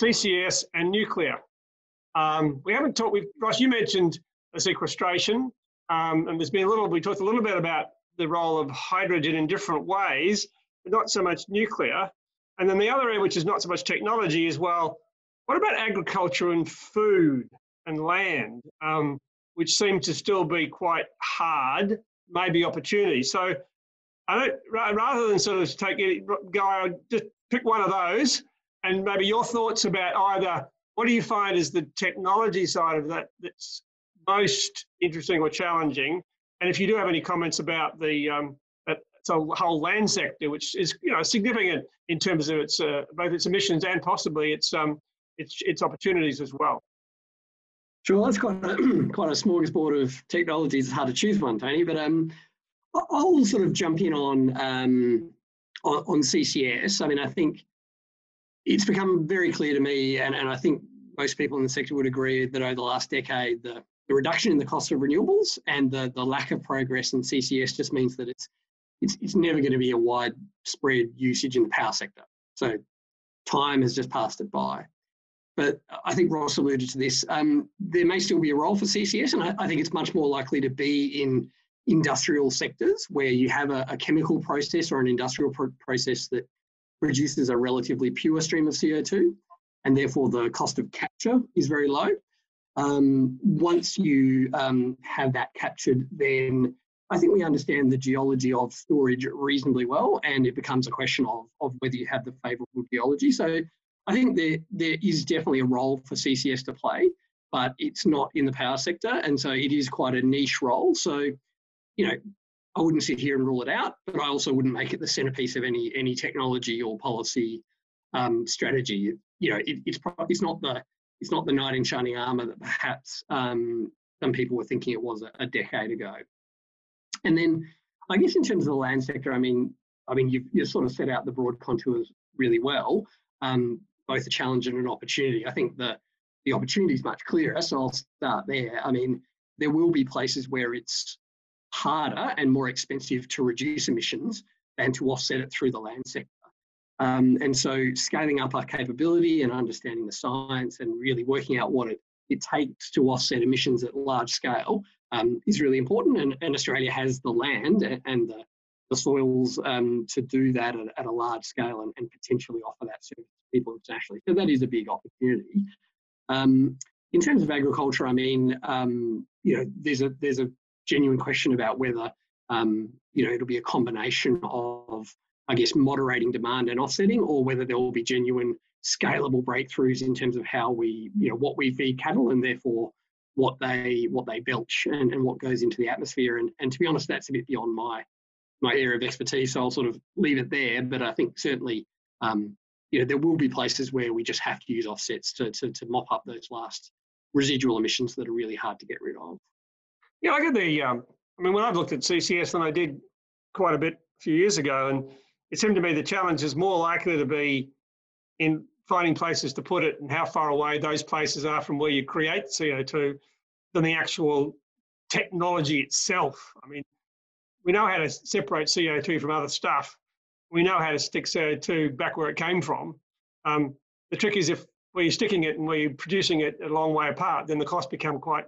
CCS, and nuclear. Um, we haven't talked. Ross, you mentioned sequestration, um, and there's been a little. We talked a little bit about the role of hydrogen in different ways, but not so much nuclear. And then the other area, which is not so much technology, is well, what about agriculture and food and land, um, which seem to still be quite hard, maybe opportunities. So I don't, rather than sort of take it, go, just pick one of those and maybe your thoughts about either what do you find is the technology side of that that's most interesting or challenging? And if you do have any comments about the um, so whole land sector, which is you know significant in terms of its uh, both its emissions and possibly its um, its its opportunities as well. Sure, that's quite a, quite a smorgasbord of technologies. It's hard to choose one, Tony. But um, I'll sort of jump in on, um, on CCS. I mean, I think it's become very clear to me, and, and I think most people in the sector would agree that over the last decade, the, the reduction in the cost of renewables and the, the lack of progress in CCS just means that it's it's, it's never going to be a widespread usage in the power sector. So time has just passed it by. But I think Ross alluded to this. Um, there may still be a role for CCS, and I, I, think it's much more likely to be in industrial sectors where you have a, a chemical process or an industrial pro- process that produces a relatively pure stream of CO2, and therefore the cost of capture is very low. Um, once you um, have that captured, then I think we understand the geology of storage reasonably well, and it becomes a question of, of whether you have the favourable geology. So I think there, there is definitely a role for CCS to play, but it's not in the power sector, and so it is quite a niche role. So, you know, I wouldn't sit here and rule it out, but I also wouldn't make it the centerpiece of any any technology or policy um, strategy. You know, it, it's it's not the it's not the knight in shining armor that perhaps um, some people were thinking it was a, a decade ago. And then I guess in terms of the land sector, I mean, I mean, you've, you've sort of set out the broad contours really well, um, both a challenge and an opportunity. I think the, the opportunity is much clearer, so I'll start there. I mean, there will be places where it's harder and more expensive to reduce emissions than to offset it through the land sector. Um, and so scaling up our capability and understanding the science and really working out what it, it takes to offset emissions at large scale um, is really important. And, and, Australia has the land and the, the soils um, to do that at, at, a large scale and, and, potentially offer that service to people internationally. So that is a big opportunity. Um, in terms of agriculture, I mean, um, you know, there's a there's a genuine question about whether um, you know it'll be a combination of, I guess, moderating demand and offsetting, or whether there will be genuine scalable breakthroughs in terms of how we, you know, what we feed cattle and therefore what they what they belch and, and what goes into the atmosphere. And, and to be honest, that's a bit beyond my my area of expertise. So I'll sort of leave it there. But I think certainly, um, you know, there will be places where we just have to use offsets to, to, to mop up those last residual emissions that are really hard to get rid of. Yeah, I get the. Um, I mean, when I've looked at CCS, and I did quite a bit a few years ago, and it seemed to me the challenge is more likely to be in finding places to put it and how far away those places are from where you create CO2 than the actual technology itself. I mean, we know how to separate CO2 from other stuff. We know how to stick CO2 back where it came from. Um, the trick is if we're sticking it and we're producing it a long way apart, then the cost become quite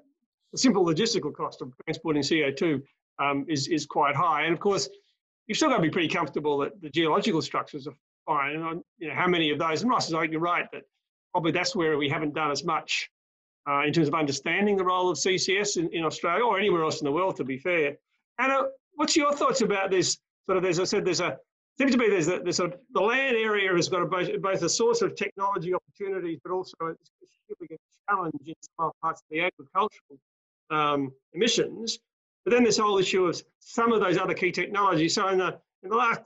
the simple logistical cost of transporting CO2 um, is is quite high. And of course, you've still got to be pretty comfortable that the geological structures are fine. And you know, how many of those? And Ross is like, you're right that probably that's where we haven't done as much uh, in terms of understanding the role of CCS in, in Australia or anywhere else in the world. To be fair, Anna, what's your thoughts about this? Sort of, as I said, there's a seems to be there's a, there's a the land area has got a, both, both a source of technology opportunities, but also a significant challenge in some parts of the agricultural um, emissions. But then this whole issue of some of those other key technologies. So in the in the last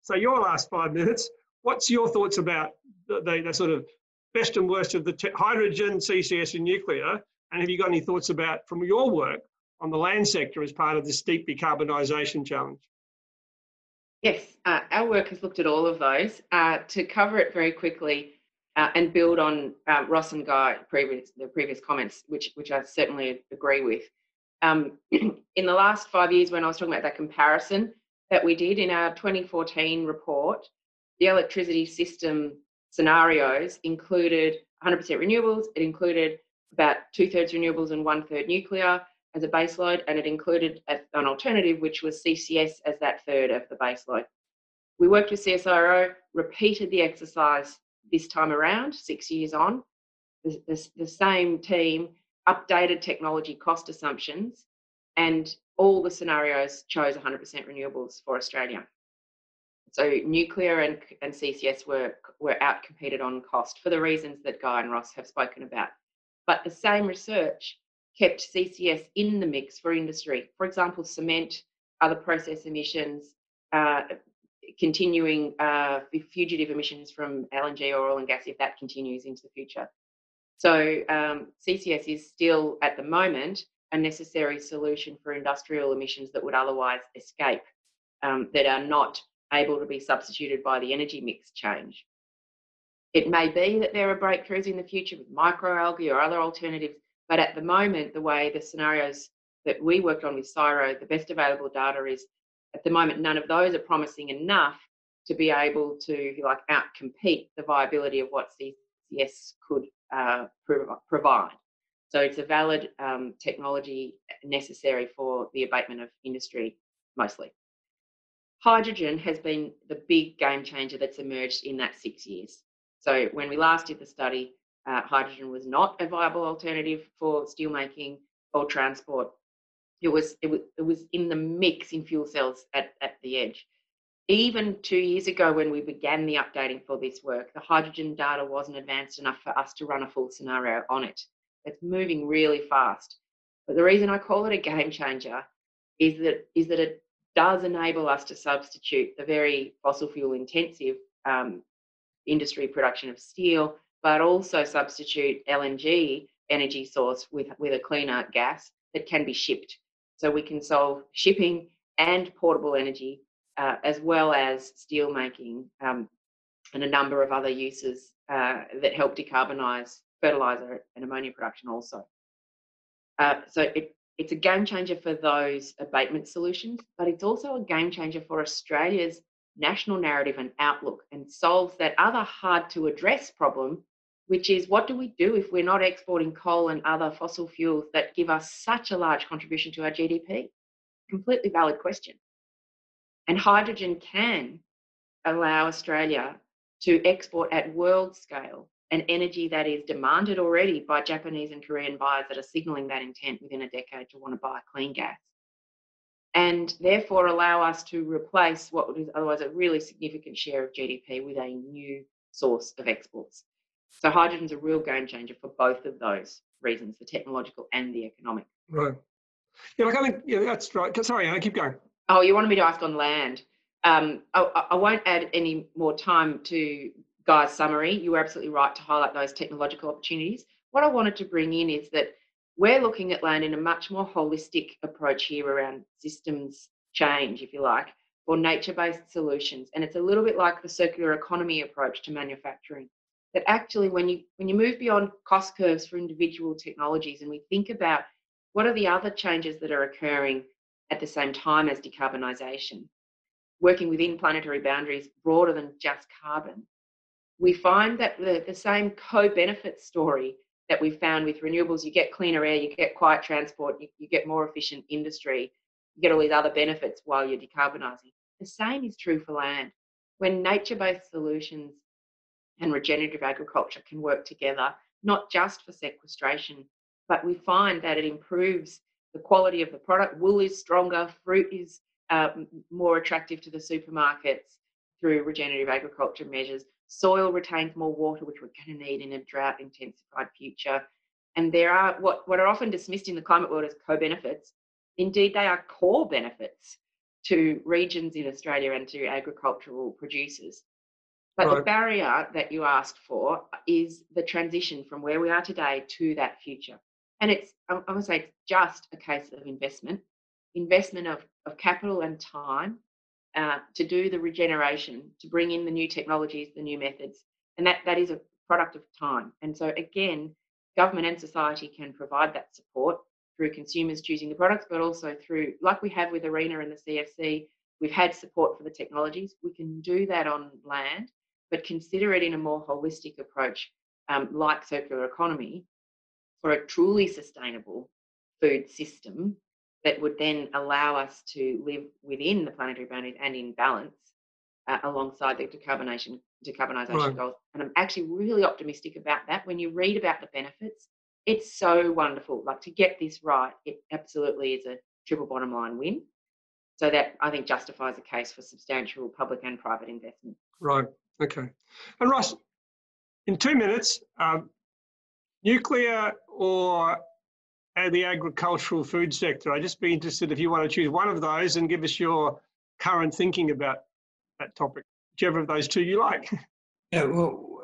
so your last five minutes, what's your thoughts about the, the, the sort of best and worst of the hydrogen, CCS, and nuclear, And have you got any thoughts about, from your work, on the land sector as part of this deep decarbonisation challenge? Yes, uh, our work has looked at all of those. Uh, to cover it very quickly uh, and build on uh, Ross and Guy previous the previous comments, which which I certainly agree with. Um, in the last five years, when I was talking about that comparison that we did in our 2014 report, the electricity system scenarios included 100% renewables. It included about two thirds renewables and one third nuclear as a baseload, and it included an alternative, which was CCS as that third of the baseload. We worked with CSIRO, repeated the exercise this time around, six years on. The, the, the same team updated technology cost assumptions, and all the scenarios chose 100% renewables for Australia. So nuclear and, and CCS were, were outcompeted on cost for the reasons that Guy and Ross have spoken about. But the same research kept CCS in the mix for industry. For example, cement, other process emissions, uh, continuing uh, fugitive emissions from LNG or oil and gas if that continues into the future. So um, CCS is still at the moment a necessary solution for industrial emissions that would otherwise escape, um, that are not able to be substituted by the energy mix change. It may be that there are breakthroughs in the future with microalgae or other alternatives, but at the moment, the way the scenarios that we worked on with CSIRO, the best available data is at the moment, none of those are promising enough to be able to, if you like, outcompete the viability of what CCS could uh, provide. So it's a valid um, technology necessary for the abatement of industry mostly. Hydrogen has been the big game changer that's emerged in that six years. So when we last did the study, uh, hydrogen was not a viable alternative for steelmaking or transport. It was, it was it was in the mix in fuel cells at, at the edge. Even two years ago, when we began the updating for this work, the hydrogen data wasn't advanced enough for us to run a full scenario on it. It's moving really fast. But the reason I call it a game changer is that is that it does enable us to substitute the very fossil fuel intensive um, industry production of steel, but also substitute LNG energy source with, with a cleaner gas that can be shipped. So we can solve shipping and portable energy, uh, as well as steel making um, and a number of other uses uh, that help decarbonise fertiliser and ammonia production also. Uh, so it, it's a game changer for those abatement solutions, but it's also a game changer for Australia's national narrative and outlook and solves that other hard to address problem, which is what do we do if we're not exporting coal and other fossil fuels that give us such a large contribution to our GDP? Completely valid question. And hydrogen can allow Australia to export at world scale an energy that is demanded already by Japanese and Korean buyers that are signalling that intent within a decade to want to buy clean gas and therefore allow us to replace what is otherwise a really significant share of GDP with a new source of exports. So hydrogen's a real game changer for both of those reasons, the technological and the economic. Right. Yeah, like I think yeah, that's right. Sorry, I keep going. Oh, you wanted me to ask on land. Um, I, I, won't add any more time to Guy's summary. You were absolutely right to highlight those technological opportunities. What I wanted to bring in is that we're looking at land in a much more holistic approach here around systems change, if you like, or nature based solutions. And it's a little bit like the circular economy approach to manufacturing. That actually, when you when you move beyond cost curves for individual technologies and we think about what are the other changes that are occurring at the same time as decarbonisation, working within planetary boundaries broader than just carbon, we find that the, the same co benefit story that we've found with renewables, you get cleaner air, you get quiet transport, you, you get more efficient industry, you get all these other benefits while you're decarbonising. The same is true for land. When nature based solutions and regenerative agriculture can work together, not just for sequestration, but we find that it improves the quality of the product. Wool is stronger, fruit is uh, more attractive to the supermarkets through regenerative agriculture measures. Soil retains more water, which we're going to need in a drought intensified future. And there are what, what are often dismissed in the climate world as co benefits. Indeed, they are core benefits to regions in Australia and to agricultural producers. But right. the barrier that you asked for is the transition from where we are today to that future. And it's, I, would say, it's just a case of investment, investment of, of capital and time uh, to do the regeneration, to bring in the new technologies, the new methods. And that, that is a product of time. And so, again, government and society can provide that support through consumers choosing the products, but also through, like we have with ARENA and the CEFC, we've had support for the technologies. We can do that on land, but consider it in a more holistic approach, um, like circular economy, for a truly sustainable food system that would then allow us to live within the planetary boundaries and in balance uh, alongside the decarbonation decarbonisation right. goals. And I'm actually really optimistic about that. When you read about the benefits, it's so wonderful. Like to get this right, it absolutely is a triple bottom line win. So that I think justifies a case for substantial public and private investment. Right. Okay. And Ross, in two minutes, um, nuclear or the agricultural food sector? I'd just be interested if you want to choose one of those and give us your current thinking about that topic, whichever of those two you like. Yeah, well,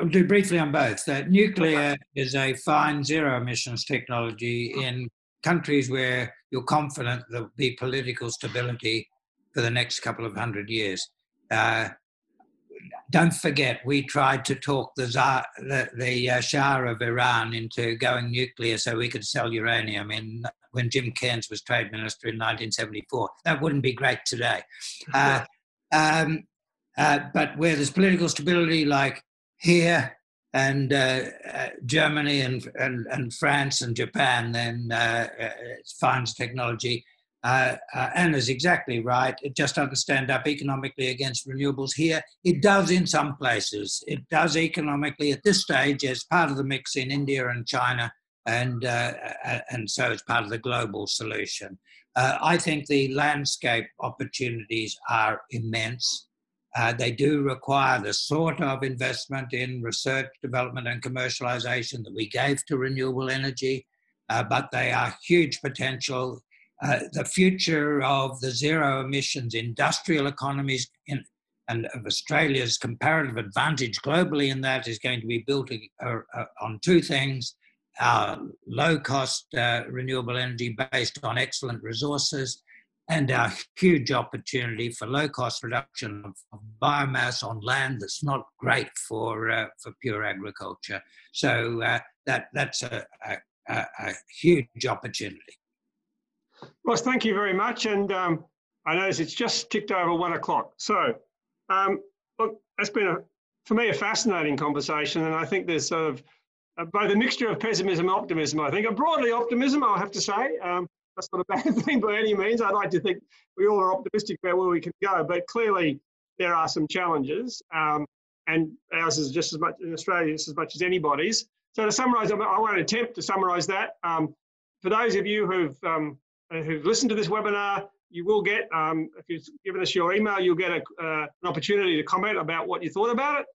I'll do briefly on both. Uh, nuclear is a fine zero emissions technology in countries where you're confident there'll be political stability for the next couple of hundred years. Uh, don't forget, we tried to talk the, Tsar, the, the uh, Shah of Iran into going nuclear so we could sell uranium in when Jim Cairns was trade minister in 1974. That wouldn't be great today. Uh, um, uh, but where there's political stability, like here and uh, uh, Germany and, and, and France and Japan, then uh, it finds technology. Uh, uh, Anna's exactly right. It just doesn't stand up economically against renewables here. It does in some places. It does economically at this stage as part of the mix in India and China, and uh, and so it's part of the global solution. Uh, I think the landscape opportunities are immense. Uh, they do require the sort of investment in research, development, and commercialization that we gave to renewable energy, uh, but they are huge potential uh, the future of the zero emissions industrial economies in, and of Australia's comparative advantage globally in that is going to be built uh, uh, on two things our low cost uh, renewable energy based on excellent resources and our huge opportunity for low cost production of, of biomass on land that's not great for, uh, for pure agriculture. So uh, that, that's a, a, a huge opportunity. Ross, thank you very much. And um, I notice it's just ticked over one o'clock. So, um, look, that's been, a, for me, a fascinating conversation. And I think there's sort of uh, a mixture of pessimism and optimism, I think. Broadly optimism, I'll have to say. Um, that's not a bad thing by any means. I'd like to think we all are optimistic about where we can go. But clearly, there are some challenges. Um, and ours is just as much in Australia, just as much as anybody's. So to summarise, I won't attempt to summarise that. Um, for those of you who've um, who've listened to this webinar, you will get, um, if you've given us your email, you'll get a, uh, an opportunity to comment about what you thought about it.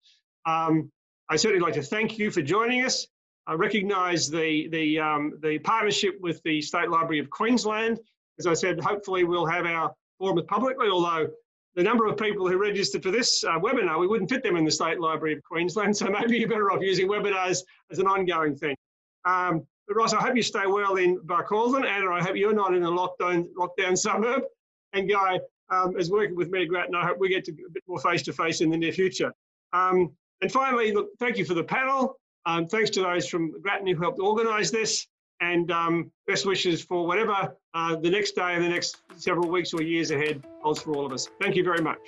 Um, I certainly like to thank you for joining us. I recognise the, the, um, the partnership with the State Library of Queensland. As I said, hopefully we'll have our forum publicly, although the number of people who registered for this uh, webinar, we wouldn't fit them in the State Library of Queensland, so maybe you're better off using webinars as an ongoing thing. Um, but Ross, I hope you stay well in Barcaldine, and I hope you're not in a lockdown lockdown suburb. And Guy um, is working with me at Grattan. I hope we get to a bit more face to face in the near future. Um, and finally, look, thank you for the panel. Um, thanks to those from Grattan who helped organise this, and um, best wishes for whatever uh, the next day and the next several weeks or years ahead holds for all of us. Thank you very much.